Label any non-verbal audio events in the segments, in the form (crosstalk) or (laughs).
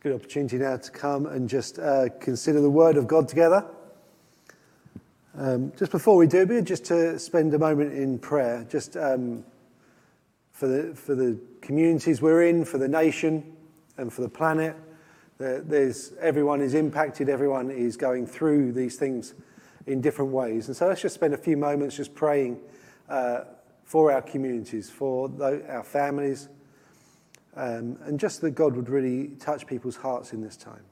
good opportunity now to come and just uh, consider the Word of God together. Um, just before we do, be just to spend a moment in prayer, just um, for the for the communities we're in, for the nation, and for the planet. There's everyone is impacted. Everyone is going through these things in different ways, and so let's just spend a few moments just praying uh, for our communities, for our families um, and just that God would really touch people's hearts in this time.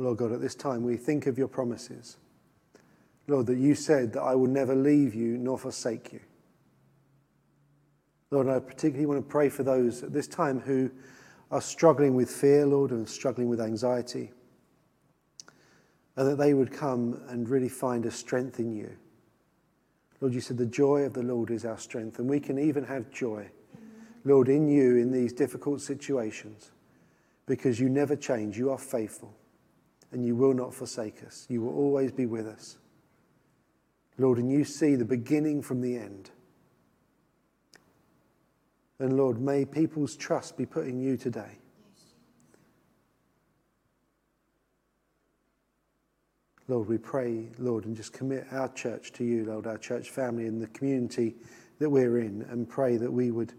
Lord God, at this time we think of your promises. Lord, that you said that I will never leave you nor forsake you. Lord, I particularly want to pray for those at this time who are struggling with fear, Lord, and struggling with anxiety. And that they would come and really find a strength in you. Lord, you said the joy of the Lord is our strength, and we can even have joy, Lord, in you in these difficult situations because you never change. You are faithful, and you will not forsake us. You will always be with us. Lord, and you see the beginning from the end. And Lord, may people's trust be put in you today. Lord, we pray, Lord, and just commit our church to you, Lord, our church family and the community that we're in, and pray that we would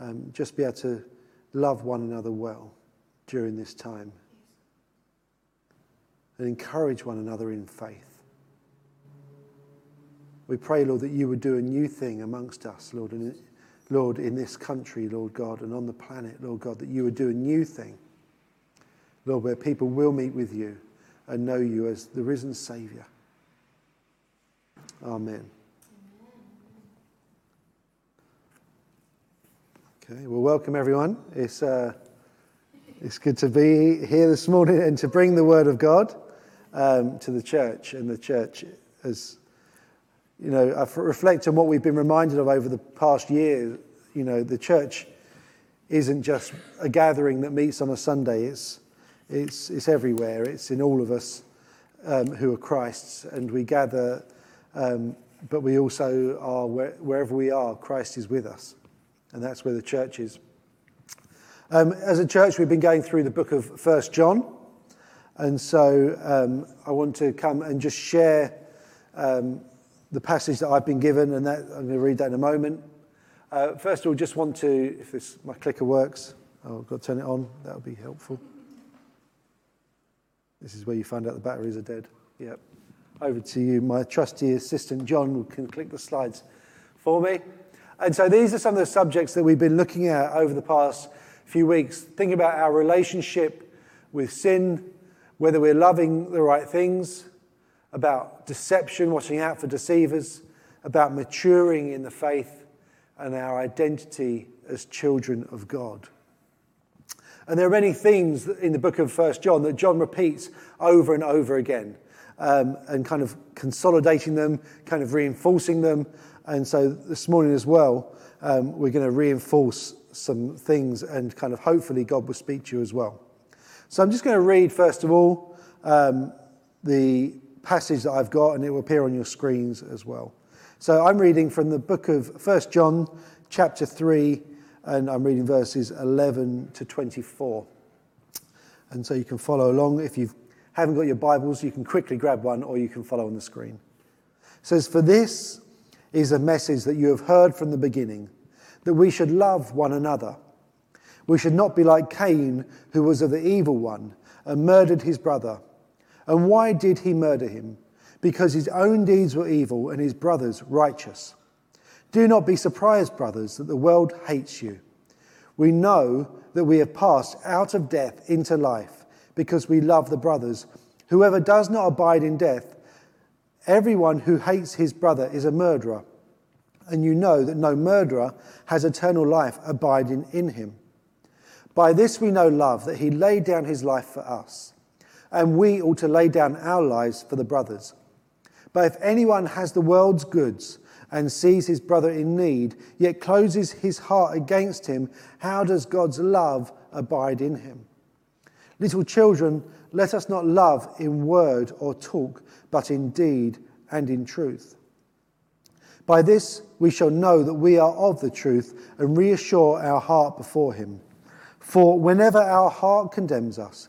um, just be able to love one another well during this time and encourage one another in faith. We pray, Lord, that you would do a new thing amongst us, Lord, and Lord, in this country, Lord God, and on the planet, Lord God, that you would do a new thing, Lord, where people will meet with you and know you as the risen Saviour. Amen. Okay, well, welcome everyone. It's, uh, it's good to be here this morning and to bring the Word of God um, to the church. And the church has you know, I reflect on what we've been reminded of over the past year. You know, the church isn't just a gathering that meets on a Sunday. It's, it's, it's everywhere. It's in all of us um, who are Christ's, and we gather, um, but we also are where, wherever we are. Christ is with us, and that's where the church is. Um, as a church, we've been going through the book of First John, and so um, I want to come and just share um, the passage that I've been given, and that, I'm going to read that in a moment. Uh, first of all, just want to, if this my clicker works, oh, I've got to turn it on. That would be helpful. This is where you find out the batteries are dead. Yep. Over to you. My trusty assistant John can click the slides for me. And so these are some of the subjects that we've been looking at over the past few weeks, thinking about our relationship with sin, whether we're loving the right things, about deception, watching out for deceivers, about maturing in the faith, and our identity as children of God. And there are many themes in the book of First John that John repeats over and over again, um, and kind of consolidating them, kind of reinforcing them. And so this morning as well, um, we're going to reinforce some things, and kind of hopefully God will speak to you as well. So I'm just going to read first of all um, the passage that I've got, and it will appear on your screens as well. So I'm reading from the book of 1 John, chapter 3, and I'm reading verses 11 to 24. And so you can follow along. If you haven't got your Bibles, you can quickly grab one or you can follow on the screen. It says, For this is a message that you have heard from the beginning, that we should love one another. We should not be like Cain, who was of the evil one and murdered his brother. And why did he murder him? Because his own deeds were evil and his brother's righteous. Do not be surprised, brothers, that the world hates you. We know that we have passed out of death into life because we love the brothers. Whoever does not abide in death, everyone who hates his brother is a murderer. And you know that no murderer has eternal life abiding in him. By this we know love, that he laid down his life for us and we ought to lay down our lives for the brothers. But if anyone has the world's goods and sees his brother in need, yet closes his heart against him, how does God's love abide in him? Little children, let us not love in word or talk, but in deed and in truth. By this we shall know that we are of the truth and reassure our heart before Him. For whenever our heart condemns us,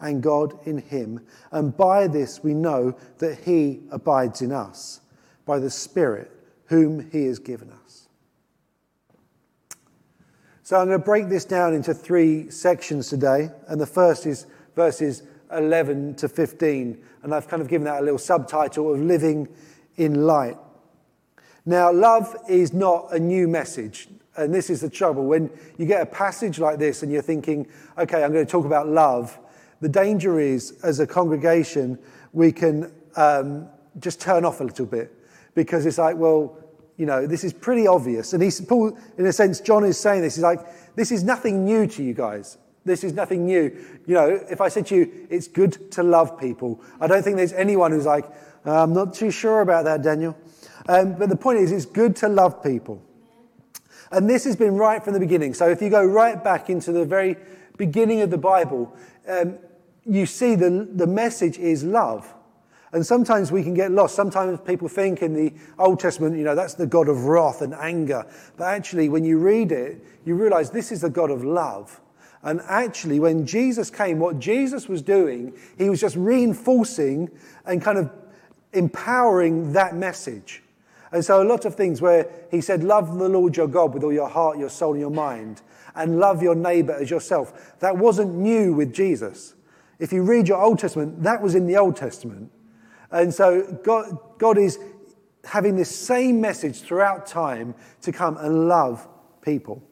and God in Him. And by this we know that He abides in us, by the Spirit whom He has given us. So I'm going to break this down into three sections today. And the first is verses 11 to 15. And I've kind of given that a little subtitle of Living in Light. Now, love is not a new message. And this is the trouble. When you get a passage like this and you're thinking, okay, I'm going to talk about love, the danger is, as a congregation, we can um, just turn off a little bit because it's like, well, you know, this is pretty obvious. And he's, Paul, in a sense, John is saying this. He's like, this is nothing new to you guys. This is nothing new. You know, if I said to you, it's good to love people, I don't think there's anyone who's like, I'm not too sure about that, Daniel. Um, but the point is, it's good to love people. And this has been right from the beginning. So if you go right back into the very beginning of the Bible, um, you see the, the message is love. And sometimes we can get lost. Sometimes people think in the Old Testament, you know, that's the God of wrath and anger. But actually, when you read it, you realize this is the God of love. And actually, when Jesus came, what Jesus was doing, he was just reinforcing and kind of empowering that message. And so, a lot of things where he said, Love the Lord your God with all your heart, your soul, and your mind, and love your neighbor as yourself. That wasn't new with Jesus. If you read your Old Testament, that was in the Old Testament. And so God, God is having this same message throughout time to come and love people.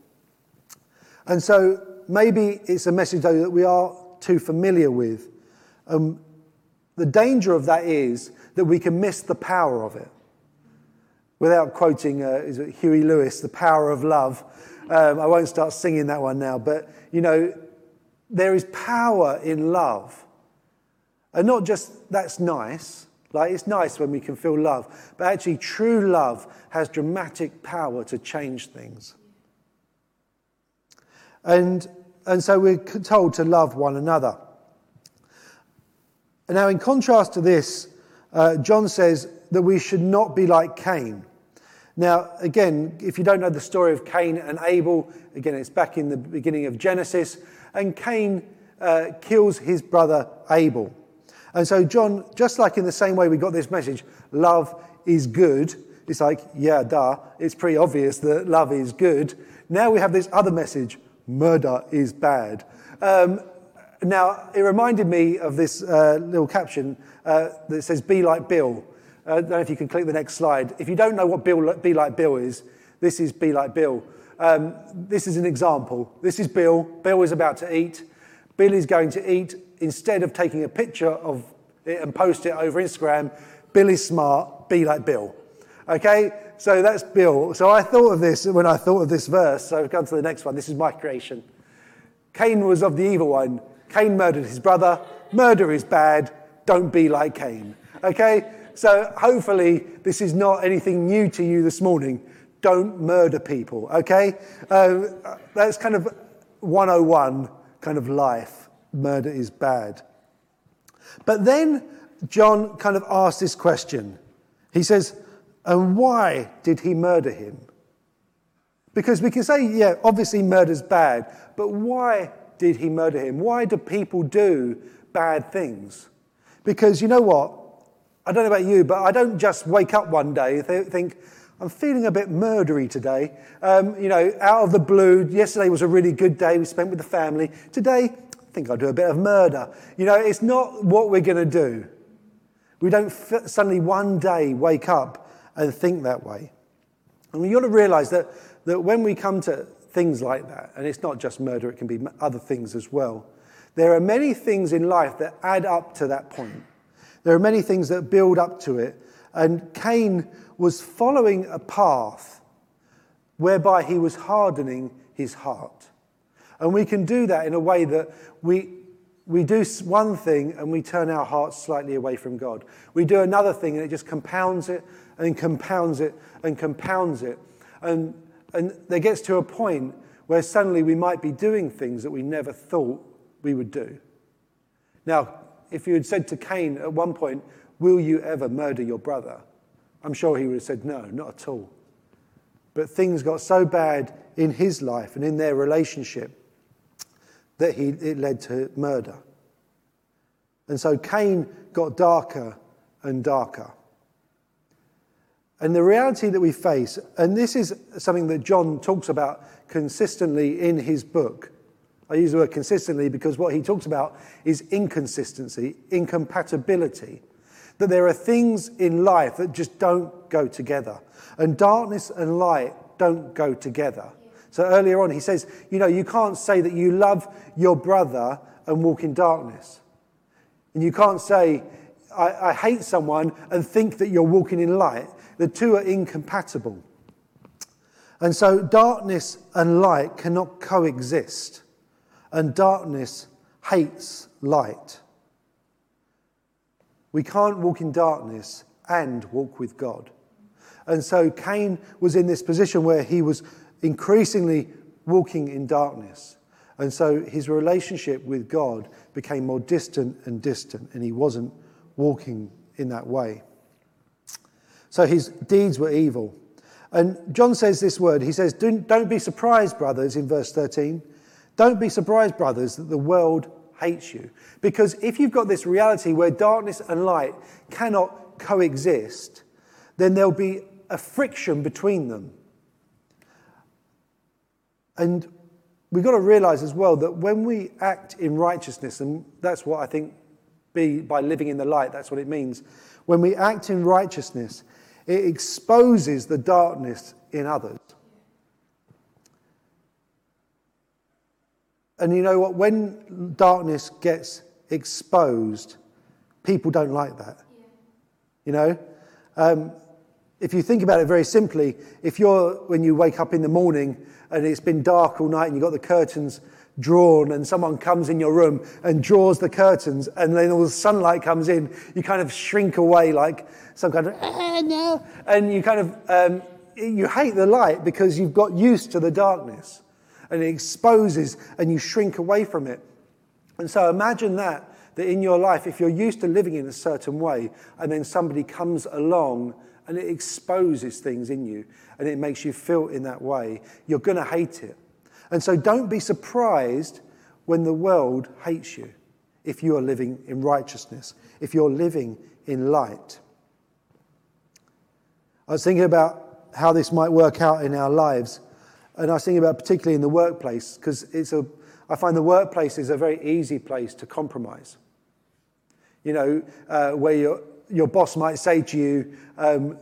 And so maybe it's a message though that we are too familiar with. Um, the danger of that is that we can miss the power of it. Without quoting uh, is it Huey Lewis, The Power of Love. Um, I won't start singing that one now, but you know, there is power in love. And not just that's nice, like, it's nice when we can feel love, but actually, true love has dramatic power to change things. And, and so we're told to love one another. And now, in contrast to this, uh, John says that we should not be like Cain. Now, again, if you don't know the story of Cain and Abel, again, it's back in the beginning of Genesis, and Cain uh, kills his brother Abel. And so, John, just like in the same way we got this message, love is good, it's like, yeah, duh, it's pretty obvious that love is good. Now we have this other message murder is bad. Um, now, it reminded me of this uh, little caption uh, that says, Be like Bill. Uh, I don't know if you can click the next slide. If you don't know what Bill, Be Like Bill is, this is Be Like Bill. Um, this is an example. This is Bill. Bill is about to eat. Bill is going to eat instead of taking a picture of it and post it over Instagram, Bill is smart, be like Bill. Okay, so that's Bill. So I thought of this when I thought of this verse. So I've gone to the next one. This is my creation. Cain was of the evil one. Cain murdered his brother. Murder is bad. Don't be like Cain. Okay, so hopefully this is not anything new to you this morning. Don't murder people. Okay, uh, that's kind of 101 kind of life murder is bad. But then John kind of asks this question. He says, And why did he murder him? Because we can say, yeah, obviously murder's bad, but why did he murder him? Why do people do bad things? Because you know what? I don't know about you, but I don't just wake up one day and think, I'm feeling a bit murdery today. Um, you know, out of the blue. Yesterday was a really good day we spent with the family. Today, I think I'll do a bit of murder. You know, it's not what we're going to do. We don't f- suddenly one day wake up and think that way. And we got to realize that, that when we come to things like that, and it's not just murder, it can be other things as well, there are many things in life that add up to that point. There are many things that build up to it. And Cain was following a path whereby he was hardening his heart. And we can do that in a way that we, we do one thing and we turn our hearts slightly away from God. We do another thing and it just compounds it and compounds it and compounds it. And, and there gets to a point where suddenly we might be doing things that we never thought we would do. Now, if you had said to Cain at one point, Will you ever murder your brother? I'm sure he would have said, No, not at all. But things got so bad in his life and in their relationship that he, it led to murder. And so Cain got darker and darker. And the reality that we face, and this is something that John talks about consistently in his book. I use the word consistently because what he talks about is inconsistency, incompatibility. That there are things in life that just don't go together. And darkness and light don't go together. So earlier on, he says, you know, you can't say that you love your brother and walk in darkness. And you can't say, I, I hate someone and think that you're walking in light. The two are incompatible. And so darkness and light cannot coexist. And darkness hates light. We can't walk in darkness and walk with God. And so Cain was in this position where he was increasingly walking in darkness. And so his relationship with God became more distant and distant, and he wasn't walking in that way. So his deeds were evil. And John says this word. He says, Don't be surprised, brothers, in verse 13. Don't be surprised, brothers, that the world hates you. Because if you've got this reality where darkness and light cannot coexist, then there'll be a friction between them. And we've got to realize as well that when we act in righteousness, and that's what I think be by living in the light, that's what it means. When we act in righteousness, it exposes the darkness in others. And you know what? When darkness gets exposed, people don't like that. You know? Um, if you think about it very simply, if you're, when you wake up in the morning and it's been dark all night and you've got the curtains drawn and someone comes in your room and draws the curtains and then all the sunlight comes in, you kind of shrink away like some kind of, ah, no. And you kind of, um, you hate the light because you've got used to the darkness and it exposes and you shrink away from it. And so imagine that, that in your life, if you're used to living in a certain way and then somebody comes along and it exposes things in you and it makes you feel in that way, you're going to hate it. And so don't be surprised when the world hates you if you are living in righteousness, if you're living in light. I was thinking about how this might work out in our lives, and I was thinking about particularly in the workplace, because it's a, I find the workplace is a very easy place to compromise. You know, uh, where your, your boss might say to you, um,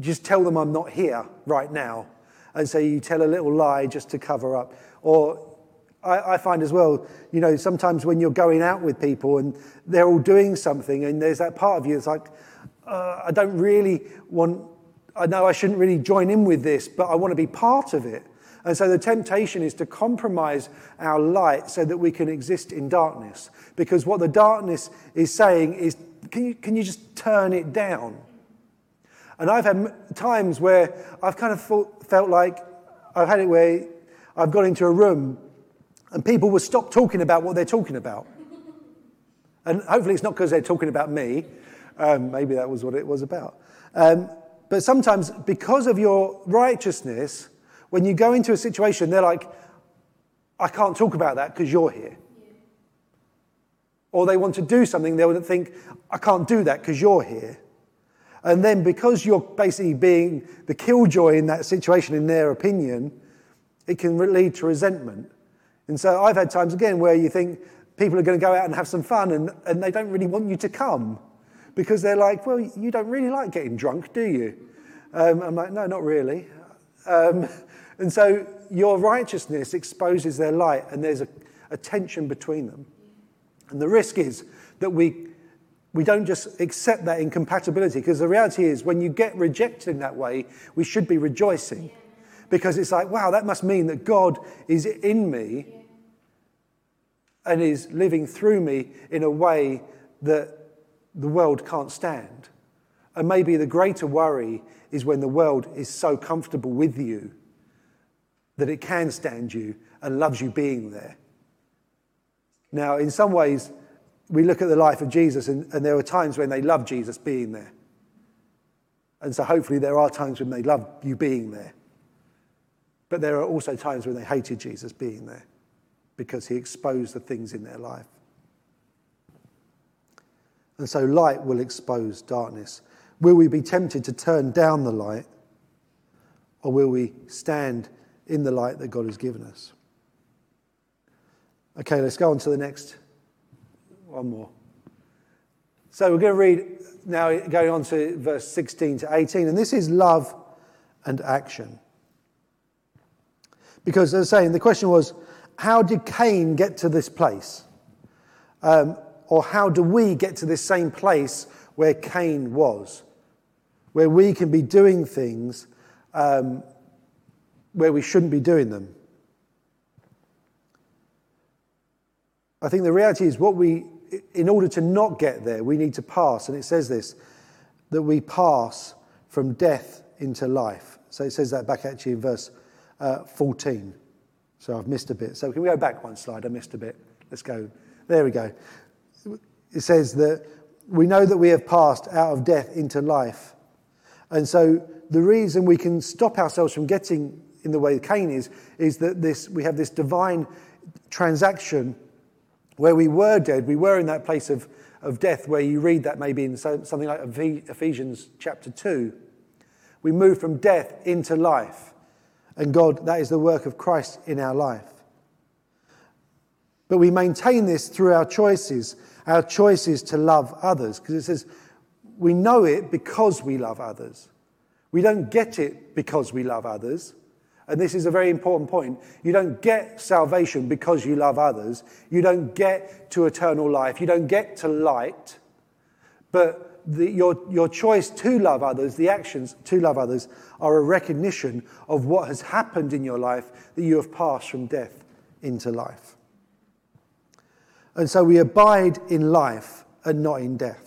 just tell them I'm not here right now. And so you tell a little lie just to cover up. Or I, find as well, you know, sometimes when you're going out with people and they're all doing something, and there's that part of you that's like, uh, I don't really want, I know I shouldn't really join in with this, but I want to be part of it. And so the temptation is to compromise our light so that we can exist in darkness. Because what the darkness is saying is, can you, can you just turn it down? And I've had times where I've kind of felt like I've had it where I've got into a room and people will stop talking about what they're talking about. And hopefully it's not because they're talking about me. Um, maybe that was what it was about. Um, but sometimes, because of your righteousness, when you go into a situation, they're like, I can't talk about that because you're here. Or they want to do something, they would think, I can't do that because you're here. And then because you're basically being the killjoy in that situation, in their opinion, it can lead to resentment. And so I've had times again where you think people are going to go out and have some fun and, and they don't really want you to come because they're like, well, you don't really like getting drunk, do you? Um, I'm like, no, not really. Um, and so your righteousness exposes their light and there's a, a tension between them. And the risk is that we, we don't just accept that incompatibility, because the reality is when you get rejected in that way, we should be rejoicing. Because it's like, wow, that must mean that God is in me and is living through me in a way that the world can't stand. And maybe the greater worry is when the world is so comfortable with you that it can stand you and loves you being there. Now, in some ways, we look at the life of Jesus, and, and there are times when they love Jesus being there. And so hopefully there are times when they love you being there. But there are also times when they hated Jesus being there because he exposed the things in their life. And so light will expose darkness. Will we be tempted to turn down the light or will we stand in the light that God has given us? Okay, let's go on to the next one more. So we're going to read now, going on to verse 16 to 18, and this is love and action. Because, as I was saying, the question was how did Cain get to this place? Um, or how do we get to this same place where Cain was? Where we can be doing things um, where we shouldn't be doing them. I think the reality is what we, in order to not get there, we need to pass. And it says this that we pass from death into life. So it says that back actually in verse uh, 14. So I've missed a bit. So can we go back one slide? I missed a bit. Let's go. There we go. It says that we know that we have passed out of death into life. And so the reason we can stop ourselves from getting in the way Cain is, is that this, we have this divine transaction where we were dead. We were in that place of, of death where you read that maybe in something like Ephesians chapter 2. We move from death into life. And God, that is the work of Christ in our life. But we maintain this through our choices, our choices to love others, because it says we know it because we love others. We don't get it because we love others. And this is a very important point. You don't get salvation because you love others. You don't get to eternal life. You don't get to light. But the, your, your choice to love others, the actions to love others, are a recognition of what has happened in your life that you have passed from death into life. And so we abide in life and not in death.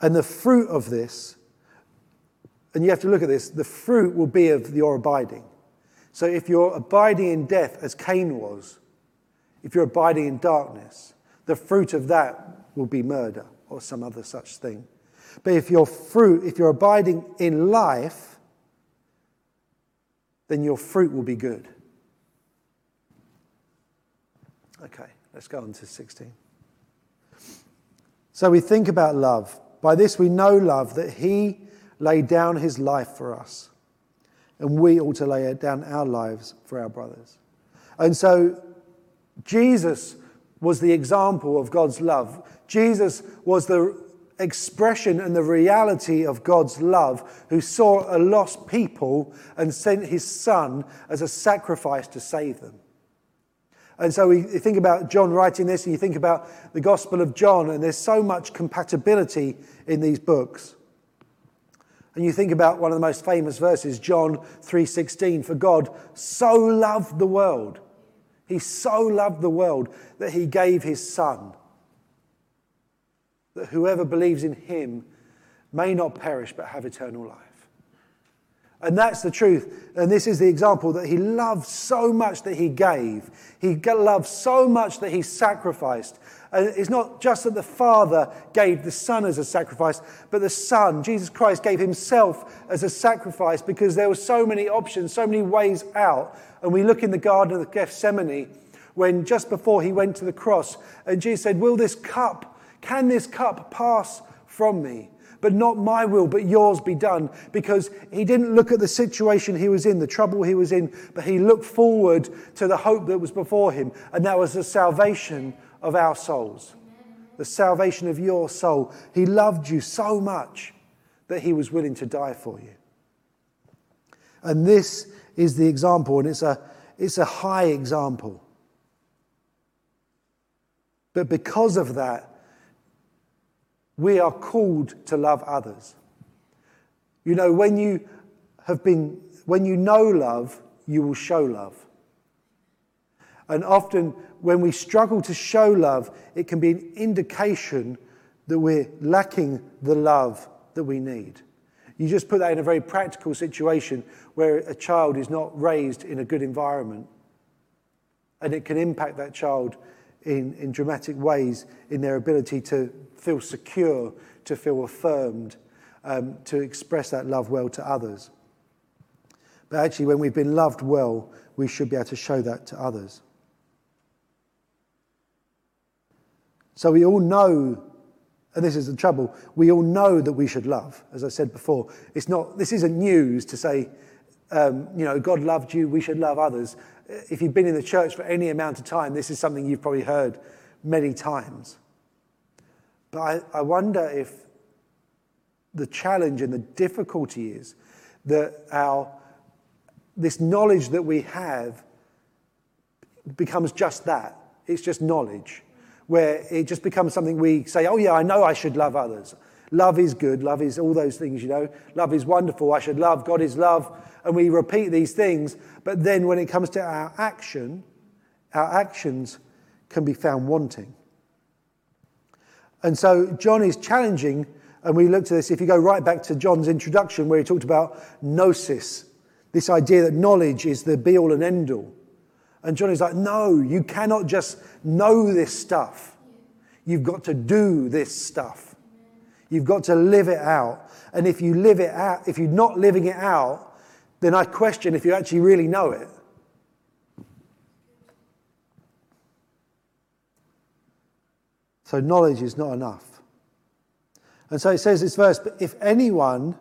And the fruit of this and you have to look at this, the fruit will be of your abiding. So if you're abiding in death, as Cain was, if you're abiding in darkness, the fruit of that will be murder or some other such thing. But if your fruit, if you're abiding in life, then your fruit will be good. Okay, let's go on to 16. So we think about love. By this we know love, that he laid down his life for us. And we ought to lay down our lives for our brothers. And so Jesus was the example of God's love. Jesus was the expression and the reality of God's love, who saw a lost people and sent his son as a sacrifice to save them. And so we think about John writing this, and you think about the Gospel of John, and there's so much compatibility in these books. And you think about one of the most famous verses, John 3:16, for God so loved the world. He so loved the world that he gave his son. That whoever believes in him may not perish but have eternal life. And that's the truth. And this is the example that he loved so much that he gave. He loved so much that he sacrificed. And it's not just that the Father gave the Son as a sacrifice, but the Son, Jesus Christ, gave himself as a sacrifice because there were so many options, so many ways out. And we look in the Garden of Gethsemane when just before he went to the cross, and Jesus said, Will this cup, can this cup pass from me? But not my will, but yours be done. Because he didn't look at the situation he was in, the trouble he was in, but he looked forward to the hope that was before him, and that was the salvation of our souls, the salvation of your soul. He loved you so much that he was willing to die for you. And this is the example, and it's a, it's a high example. But because of that, we are called to love others. You know, when you have been, when you know love, you will show love. And often, when we struggle to show love, it can be an indication that we're lacking the love that we need. You just put that in a very practical situation where a child is not raised in a good environment, and it can impact that child in, in dramatic ways in their ability to feel secure, to feel affirmed, um, to express that love well to others. But actually, when we've been loved well, we should be able to show that to others. So we all know, and this is the trouble, we all know that we should love, as I said before. It's not, this isn't news to say, um, you know, God loved you, we should love others. If you've been in the church for any amount of time, this is something you've probably heard many times. But I, I wonder if the challenge and the difficulty is that our, this knowledge that we have becomes just that. It's just knowledge, where it just becomes something we say, oh, yeah, I know I should love others. Love is good. Love is all those things, you know. Love is wonderful. I should love. God is love. And we repeat these things. But then when it comes to our action, our actions can be found wanting. And so John is challenging, and we looked at this. If you go right back to John's introduction, where he talked about gnosis, this idea that knowledge is the be all and end all. And John is like, no, you cannot just know this stuff. You've got to do this stuff. You've got to live it out. And if you live it out, if you're not living it out, then I question if you actually really know it. So knowledge is not enough. And so it says this verse, but if anyone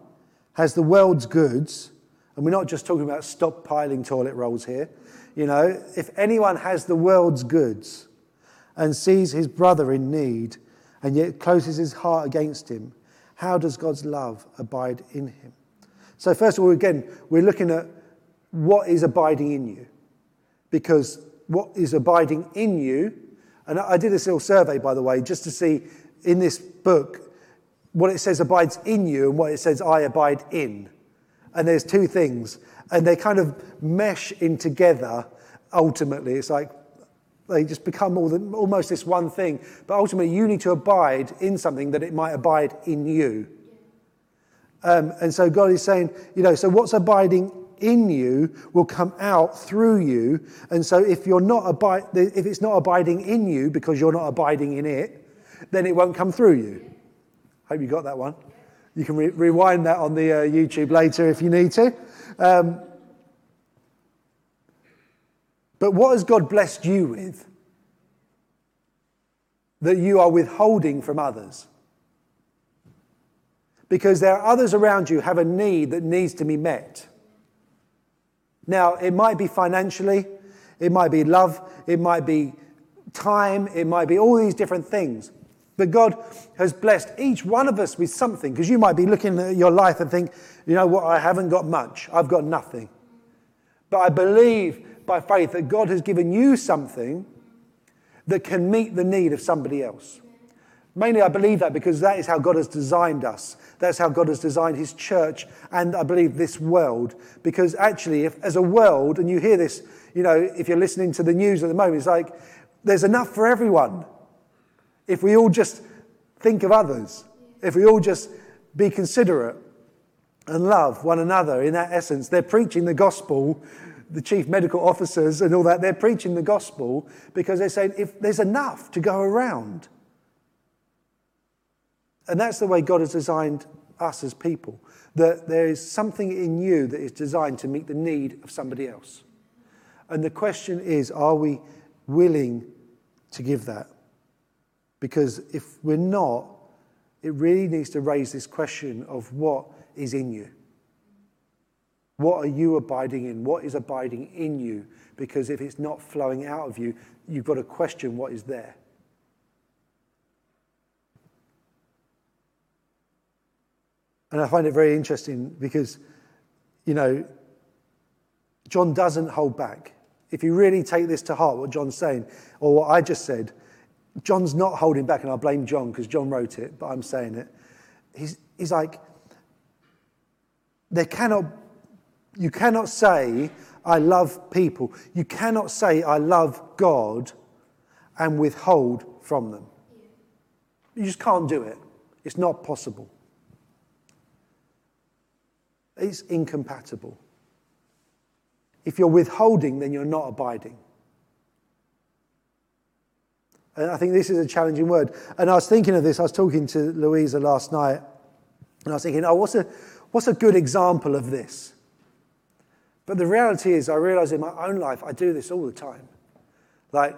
has the world's goods, and we're not just talking about stockpiling toilet rolls here, you know, if anyone has the world's goods and sees his brother in need and yet closes his heart against him, how does God's love abide in him? So, first of all, again, we're looking at what is abiding in you. Because what is abiding in you and I did this little survey, by the way, just to see in this book what it says abides in you and what it says I abide in. And there's two things. And they kind of mesh in together ultimately. It's like they just become almost this one thing. But ultimately, you need to abide in something that it might abide in you. Um, and so God is saying, you know, so what's abiding in you will come out through you. And so if you're not abide, if it's not abiding in you because you're not abiding in it, then it won't come through you. Hope you got that one. You can re- rewind that on the uh, YouTube later if you need to. Um, but what has God blessed you with that you are withholding from others? Because there are others around you have a need that needs to be met. Now, it might be financially, it might be love, it might be time, it might be all these different things. But God has blessed each one of us with something because you might be looking at your life and think, you know what, I haven't got much, I've got nothing. But I believe by faith that God has given you something that can meet the need of somebody else. Mainly, I believe that because that is how God has designed us. That's how God has designed His church and I believe this world. Because actually, if, as a world, and you hear this, you know, if you're listening to the news at the moment, it's like there's enough for everyone. If we all just think of others, if we all just be considerate and love one another in that essence, they're preaching the gospel. The chief medical officers and all that, they're preaching the gospel because they're saying if there's enough to go around. And that's the way God has designed us as people. That there is something in you that is designed to meet the need of somebody else. And the question is are we willing to give that? Because if we're not, it really needs to raise this question of what is in you. What are you abiding in? What is abiding in you? Because if it's not flowing out of you, you've got to question what is there. And I find it very interesting because, you know, John doesn't hold back. If you really take this to heart, what John's saying, or what I just said, John's not holding back, and I blame John because John wrote it, but I'm saying it. He's, he's like, there cannot, you cannot say, I love people. You cannot say, I love God and withhold from them. You just can't do it. It's not possible. It's incompatible. If you're withholding, then you're not abiding. And I think this is a challenging word. And I was thinking of this, I was talking to Louisa last night, and I was thinking, oh, what's a, what's a good example of this? But the reality is, I realize in my own life, I do this all the time. Like,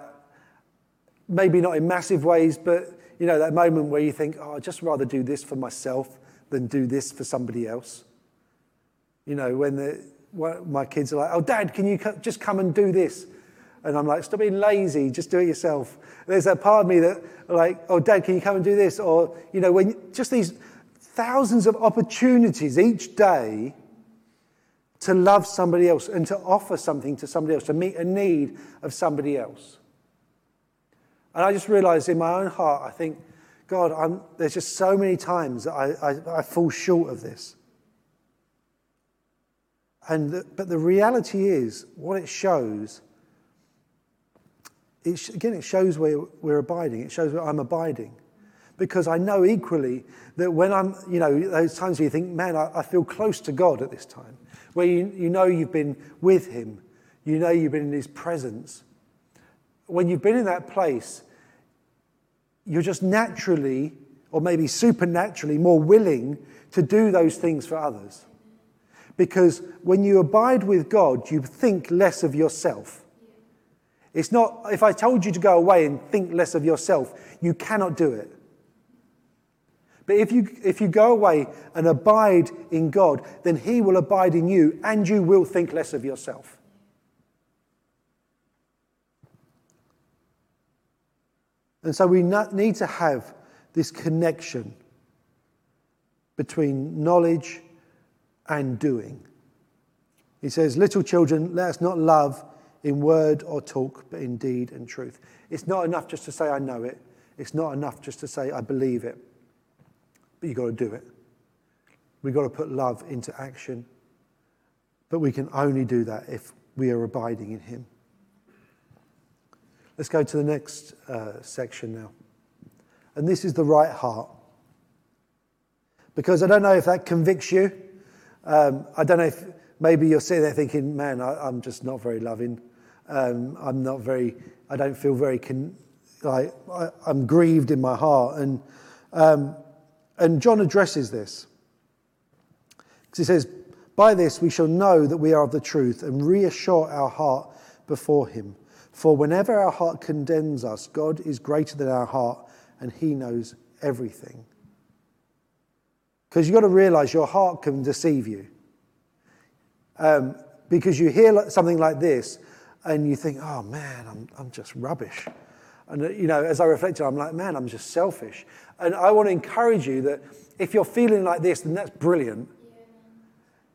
maybe not in massive ways, but you know, that moment where you think, oh, I'd just rather do this for myself than do this for somebody else. You know, when, the, my kids are like, oh, dad, can you just come and do this? And I'm like, stop being lazy, just do it yourself. There's that part of me that, like, oh, dad, can you come and do this? Or, you know, when just these thousands of opportunities each day to love somebody else and to offer something to somebody else, to meet a need of somebody else. And I just realized in my own heart, I think, God, I'm, there's just so many times that I, I, I fall short of this. And the, but the reality is, what it shows it, again, it shows where we're abiding. It shows where I'm abiding. Because I know equally that when I'm, you know, those times where you think, man, I, I feel close to God at this time, where you, you know you've been with Him, you know you've been in His presence. When you've been in that place, you're just naturally, or maybe supernaturally, more willing to do those things for others. Because when you abide with God, you think less of yourself it's not, if I told you to go away and think less of yourself, you cannot do it. But if you, if you go away and abide in God, then He will abide in you and you will think less of yourself. And so we need to have this connection between knowledge and doing. He says, Little children, let us not love in word or talk, but in deed and truth. It's not enough just to say, I know it. It's not enough just to say, I believe it. But you've got to do it. We've got to put love into action. But we can only do that if we are abiding in Him. Let's go to the next uh, section now. And this is the right heart. Because I don't know if that convicts you. Um, I don't know if maybe you're sitting there thinking, man, I, am just not very loving. Um, I'm not very, I don't feel very, con- like, I, am grieved in my heart. And, um, and John addresses this. Because he says, By this we shall know that we are of the truth and reassure our heart before him. For whenever our heart condemns us, God is greater than our heart and he knows everything. Because you've got to realize your heart can deceive you. Um, because you hear something like this and you think, oh man, I'm, I'm just rubbish. And, uh, you know, as I reflected, I'm like, man, I'm just selfish. And I want to encourage you that if you're feeling like this, then that's brilliant.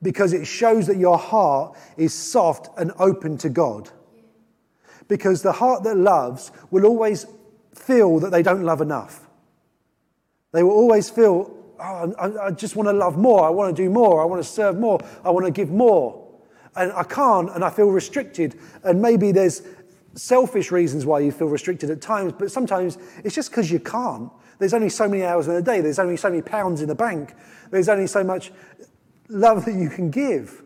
Because it shows that your heart is soft and open to God. Because the heart that loves will always feel that they don't love enough. They will always feel, oh, I, I just want to love more. I want to do more. I want to serve more. I want to give more and I can't and I feel restricted. And maybe there's selfish reasons why you feel restricted at times, but sometimes it's just because you can't. There's only so many hours in a day, there's only so many pounds in the bank, there's only so much love that you can give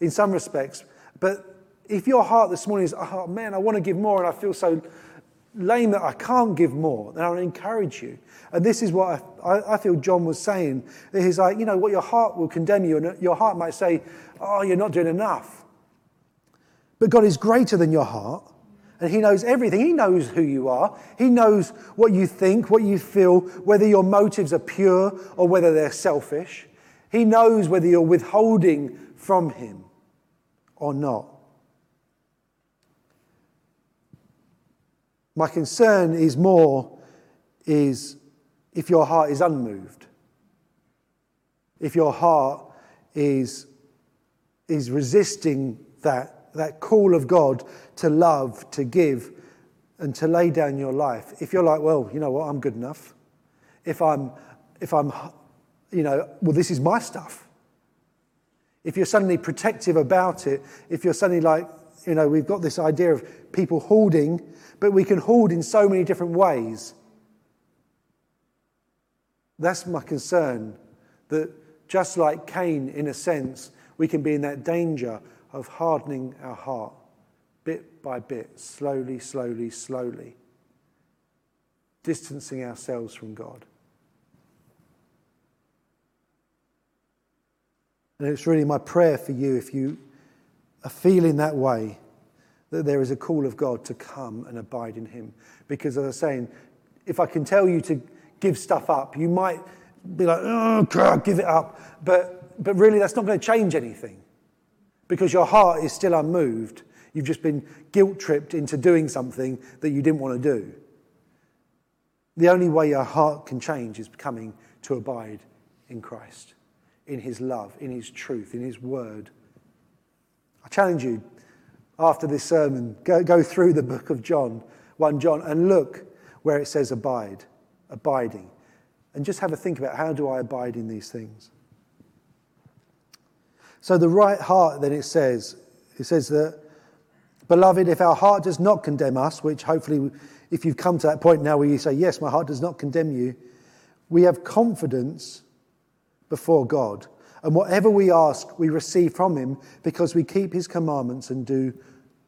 in some respects. But if your heart this morning is, oh man, I want to give more and I feel so lame that I can't give more, then I will encourage you. And this is what I, I, feel John was saying. He's like, you know, what your heart will condemn you, and your heart might say, oh, you're not doing enough. But God is greater than your heart, and He knows everything. He knows who you are, He knows what you think, what you feel, whether your motives are pure or whether they're selfish. He knows whether you're withholding from Him or not. My concern is more is if your heart is unmoved. If your heart is, is resisting that, that call of God to love, to give, and to lay down your life. If you're like, well, you know what, I'm good enough. If I'm, if I'm, you know, well, this is my stuff. If you're suddenly protective about it, if you're suddenly like, you know, we've got this idea of people hoarding, but we can hoard in so many different ways. That's my concern. That just like Cain, in a sense, we can be in that danger of hardening our heart bit by bit, slowly, slowly, slowly, distancing ourselves from God. And it's really my prayer for you if you are feeling that way, that there is a call of God to come and abide in Him. Because as I was saying, if I can tell you to give stuff up, you might be like, oh, God, give it up. But, but really, that's not going to change anything because your heart is still unmoved. You've just been guilt tripped into doing something that you didn't want to do. The only way your heart can change is coming to abide in Christ, in His love, in His truth, in His word. I challenge you after this sermon, go, go through the book of John, 1 John, and look where it says abide, abiding. And just have a think about how do I abide in these things? So, the right heart, then it says, it says that, beloved, if our heart does not condemn us, which hopefully, if you've come to that point now where you say, yes, my heart does not condemn you, we have confidence before God. And whatever we ask, we receive from Him because we keep His commandments and do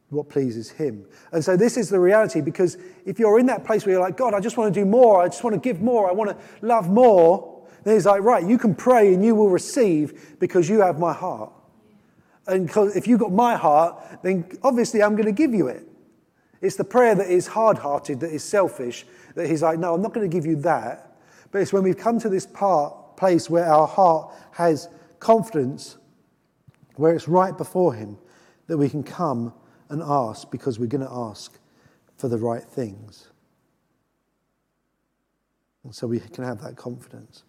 what pleases Him. And so, this is the reality because if you're in that place where you're like, God, I just want to do more, I just want to give more, I want to love more, then he's like, right, you can pray and you will receive because you have my heart. And if you've got my heart, then obviously I'm going to give you it. It's the prayer that is hard hearted, that is selfish, that he's like, no, I'm not going to give you that. But it's when we've come to this part, place where our heart has confidence, where it's right before him, that we can come and ask because we're going to ask for the right things. And so we can have that confidence.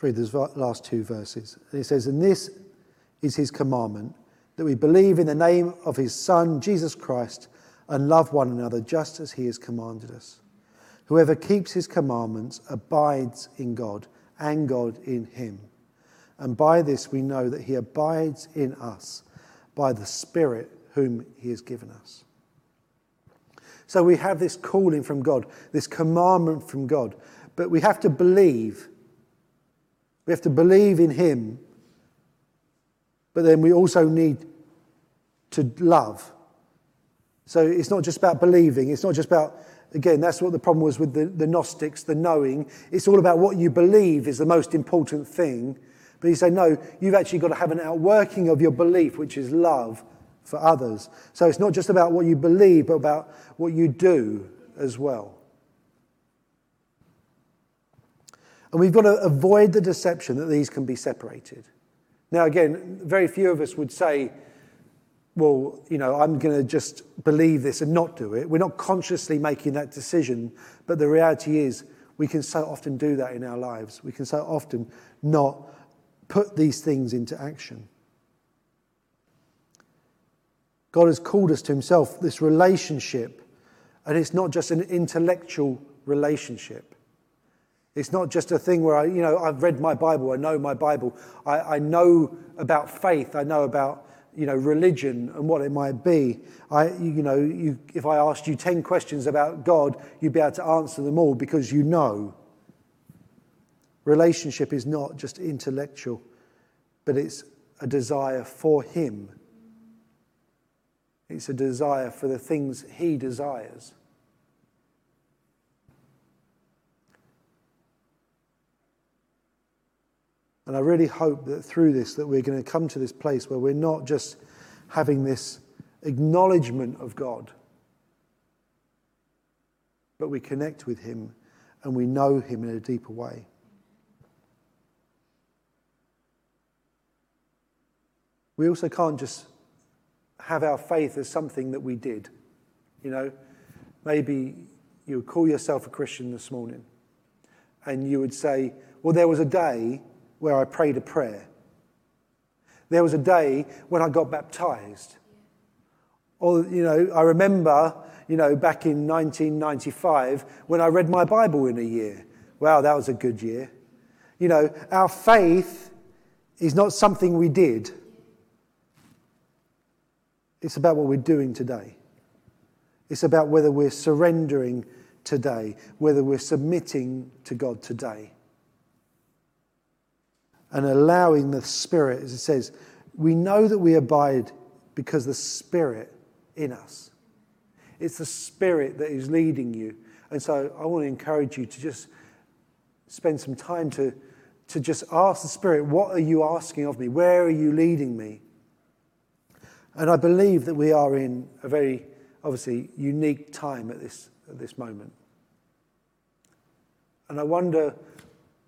Let's read those last two verses. It says, And this is his commandment, that we believe in the name of his Son, Jesus Christ, and love one another just as he has commanded us. Whoever keeps his commandments abides in God, and God in him. And by this we know that he abides in us by the Spirit whom he has given us. So we have this calling from God, this commandment from God, but we have to believe we have to believe in Him, but then we also need to love. So it's not just about believing, it's not just about, again, that's what the problem was with the, the Gnostics, the knowing. It's all about what you believe is the most important thing. But you say, no, you've actually got to have an outworking of your belief, which is love for others. So it's not just about what you believe, but about what you do as well. And we've got to avoid the deception that these can be separated. Now, again, very few of us would say, well, you know, I'm going to just believe this and not do it. We're not consciously making that decision, but the reality is we can so often do that in our lives. We can so often not put these things into action. God has called us to Himself this relationship, and it's not just an intellectual relationship. It's not just a thing where I, you know, I've read my Bible, I know my Bible, I, I know about faith, I know about, you know, religion and what it might be. I, you know, you, if I asked you 10 questions about God, you'd be able to answer them all because you know. Relationship is not just intellectual, but it's a desire for Him. It's a desire for the things He desires. And I really hope that through this that we're going to come to this place where we're not just having this acknowledgement of God, but we connect with him and we know him in a deeper way. We also can't just have our faith as something that we did. You know, maybe you would call yourself a Christian this morning and you would say, Well, there was a day where I prayed a prayer. There was a day when I got baptized. Or, you know, I remember, you know, back in 1995 when I read my Bible in a year. Wow, that was a good year. You know, our faith is not something we did, it's about what we're doing today. It's about whether we're surrendering today, whether we're submitting to God today. And allowing the Spirit, as it says, we know that we abide because the Spirit in us. It's the Spirit that is leading you. And so I want to encourage you to just spend some time to, to just ask the Spirit, What are you asking of me? Where are you leading me? And I believe that we are in a very, obviously, unique time at this, at this moment. And I wonder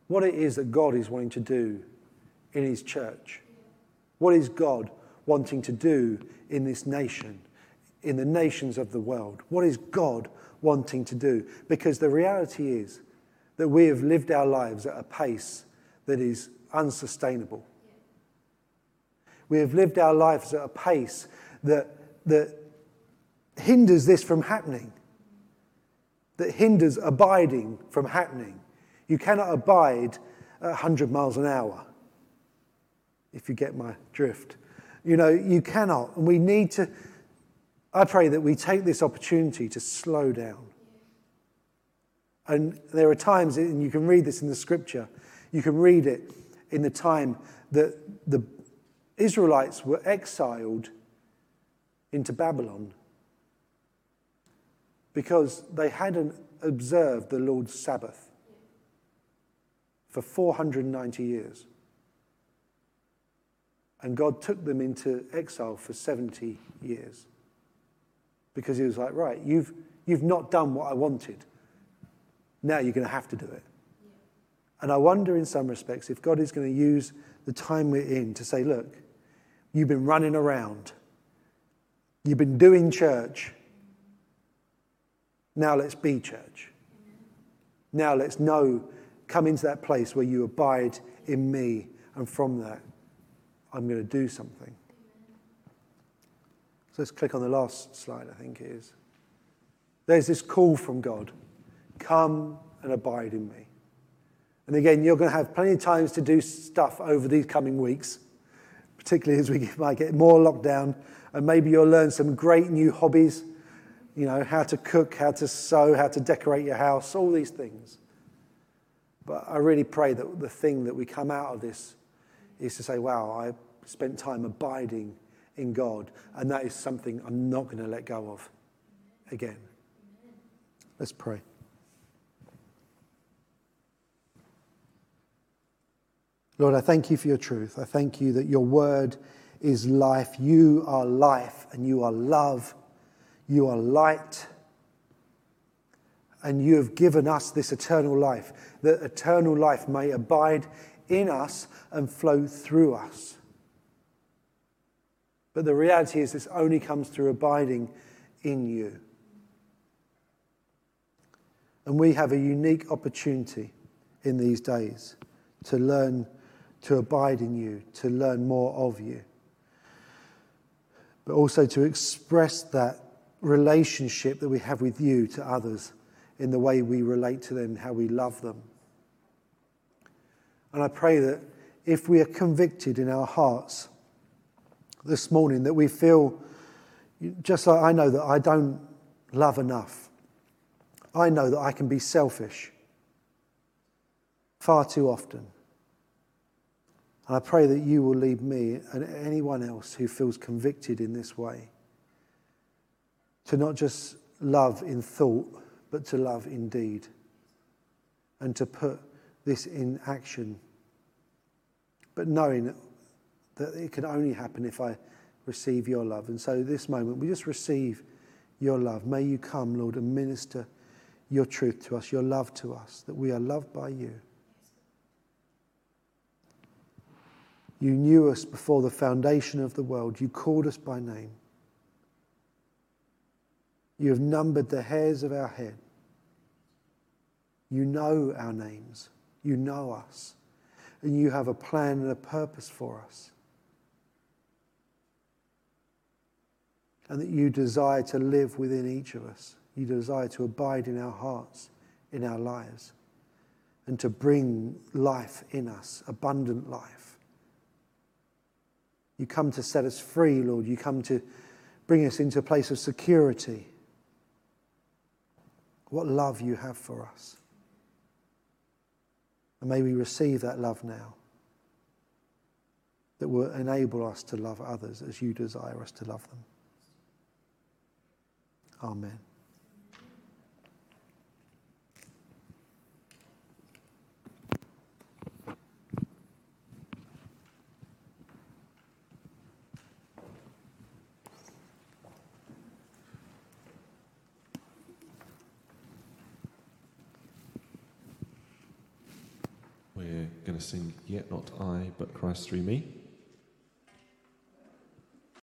what it is that God is wanting to do in His church. What is God wanting to do in this nation, in the nations of the world? What is God wanting to do? Because the reality is that we have lived our lives at a pace that is unsustainable. We have lived our lives at a pace that, that hinders this from happening, that hinders abiding from happening. You cannot abide at 100 miles an hour, if you get my drift. You know, you cannot. And we need to, I pray that we take this opportunity to slow down. And there are times, and you can read this in the scripture, you can read it in the time that the Israelites were exiled into Babylon because they hadn't observed the Lord's Sabbath for 490 years. And God took them into exile for 70 years because He was like, right, you've, you've not done what I wanted. Now you're going to have to do it. And I wonder, in some respects, if God is going to use the time we're in to say, look, you've been running around, you've been doing church. Now let's be church. Now let's know, come into that place where you abide in me, and from that, I'm going to do something. So let's click on the last slide, I think it is. There's this call from God come and abide in me. And again, you're going to have plenty of times to do stuff over these coming weeks, particularly as we (laughs) might get more lockdown. And maybe you'll learn some great new hobbies, you know, how to cook, how to sew, how to decorate your house, all these things. But I really pray that the thing that we come out of this is to say, wow, I spent time abiding in God, and that is something I'm not going to let go of again. Let's pray. Lord, I thank you for your truth. I thank you that your word is life. You are life and you are love. You are light. And you have given us this eternal life, that eternal life may abide in us and flow through us. But the reality is, this only comes through abiding in you. And we have a unique opportunity in these days to learn to abide in you, to learn more of you, but also to express that relationship that we have with you to others in the way we relate to them, how we love them. And I pray that if we are convicted in our hearts this morning, that we feel just like I know that I don't love enough. I know that I can be selfish far too often. And I pray that you will lead me and anyone else who feels convicted in this way to not just love in thought, but to love in deed and to put this in action. But knowing that it can only happen if I receive your love. And so, this moment, we just receive your love. May you come, Lord, and minister your truth to us, your love to us, that we are loved by you. You knew us before the foundation of the world. You called us by name. You have numbered the hairs of our head. You know our names. You know us, and you have a plan and a purpose for us. And that you desire to live within each of us. You desire to abide in our hearts, in our lives, and to bring life in us, abundant life. You come to set us free, Lord. You come to bring us into a place of security. What love you have for us. And may we receive that love now that will enable us to love others as you desire us to love them. Amen. We're going to sing Yet Not I, but Christ Through Me.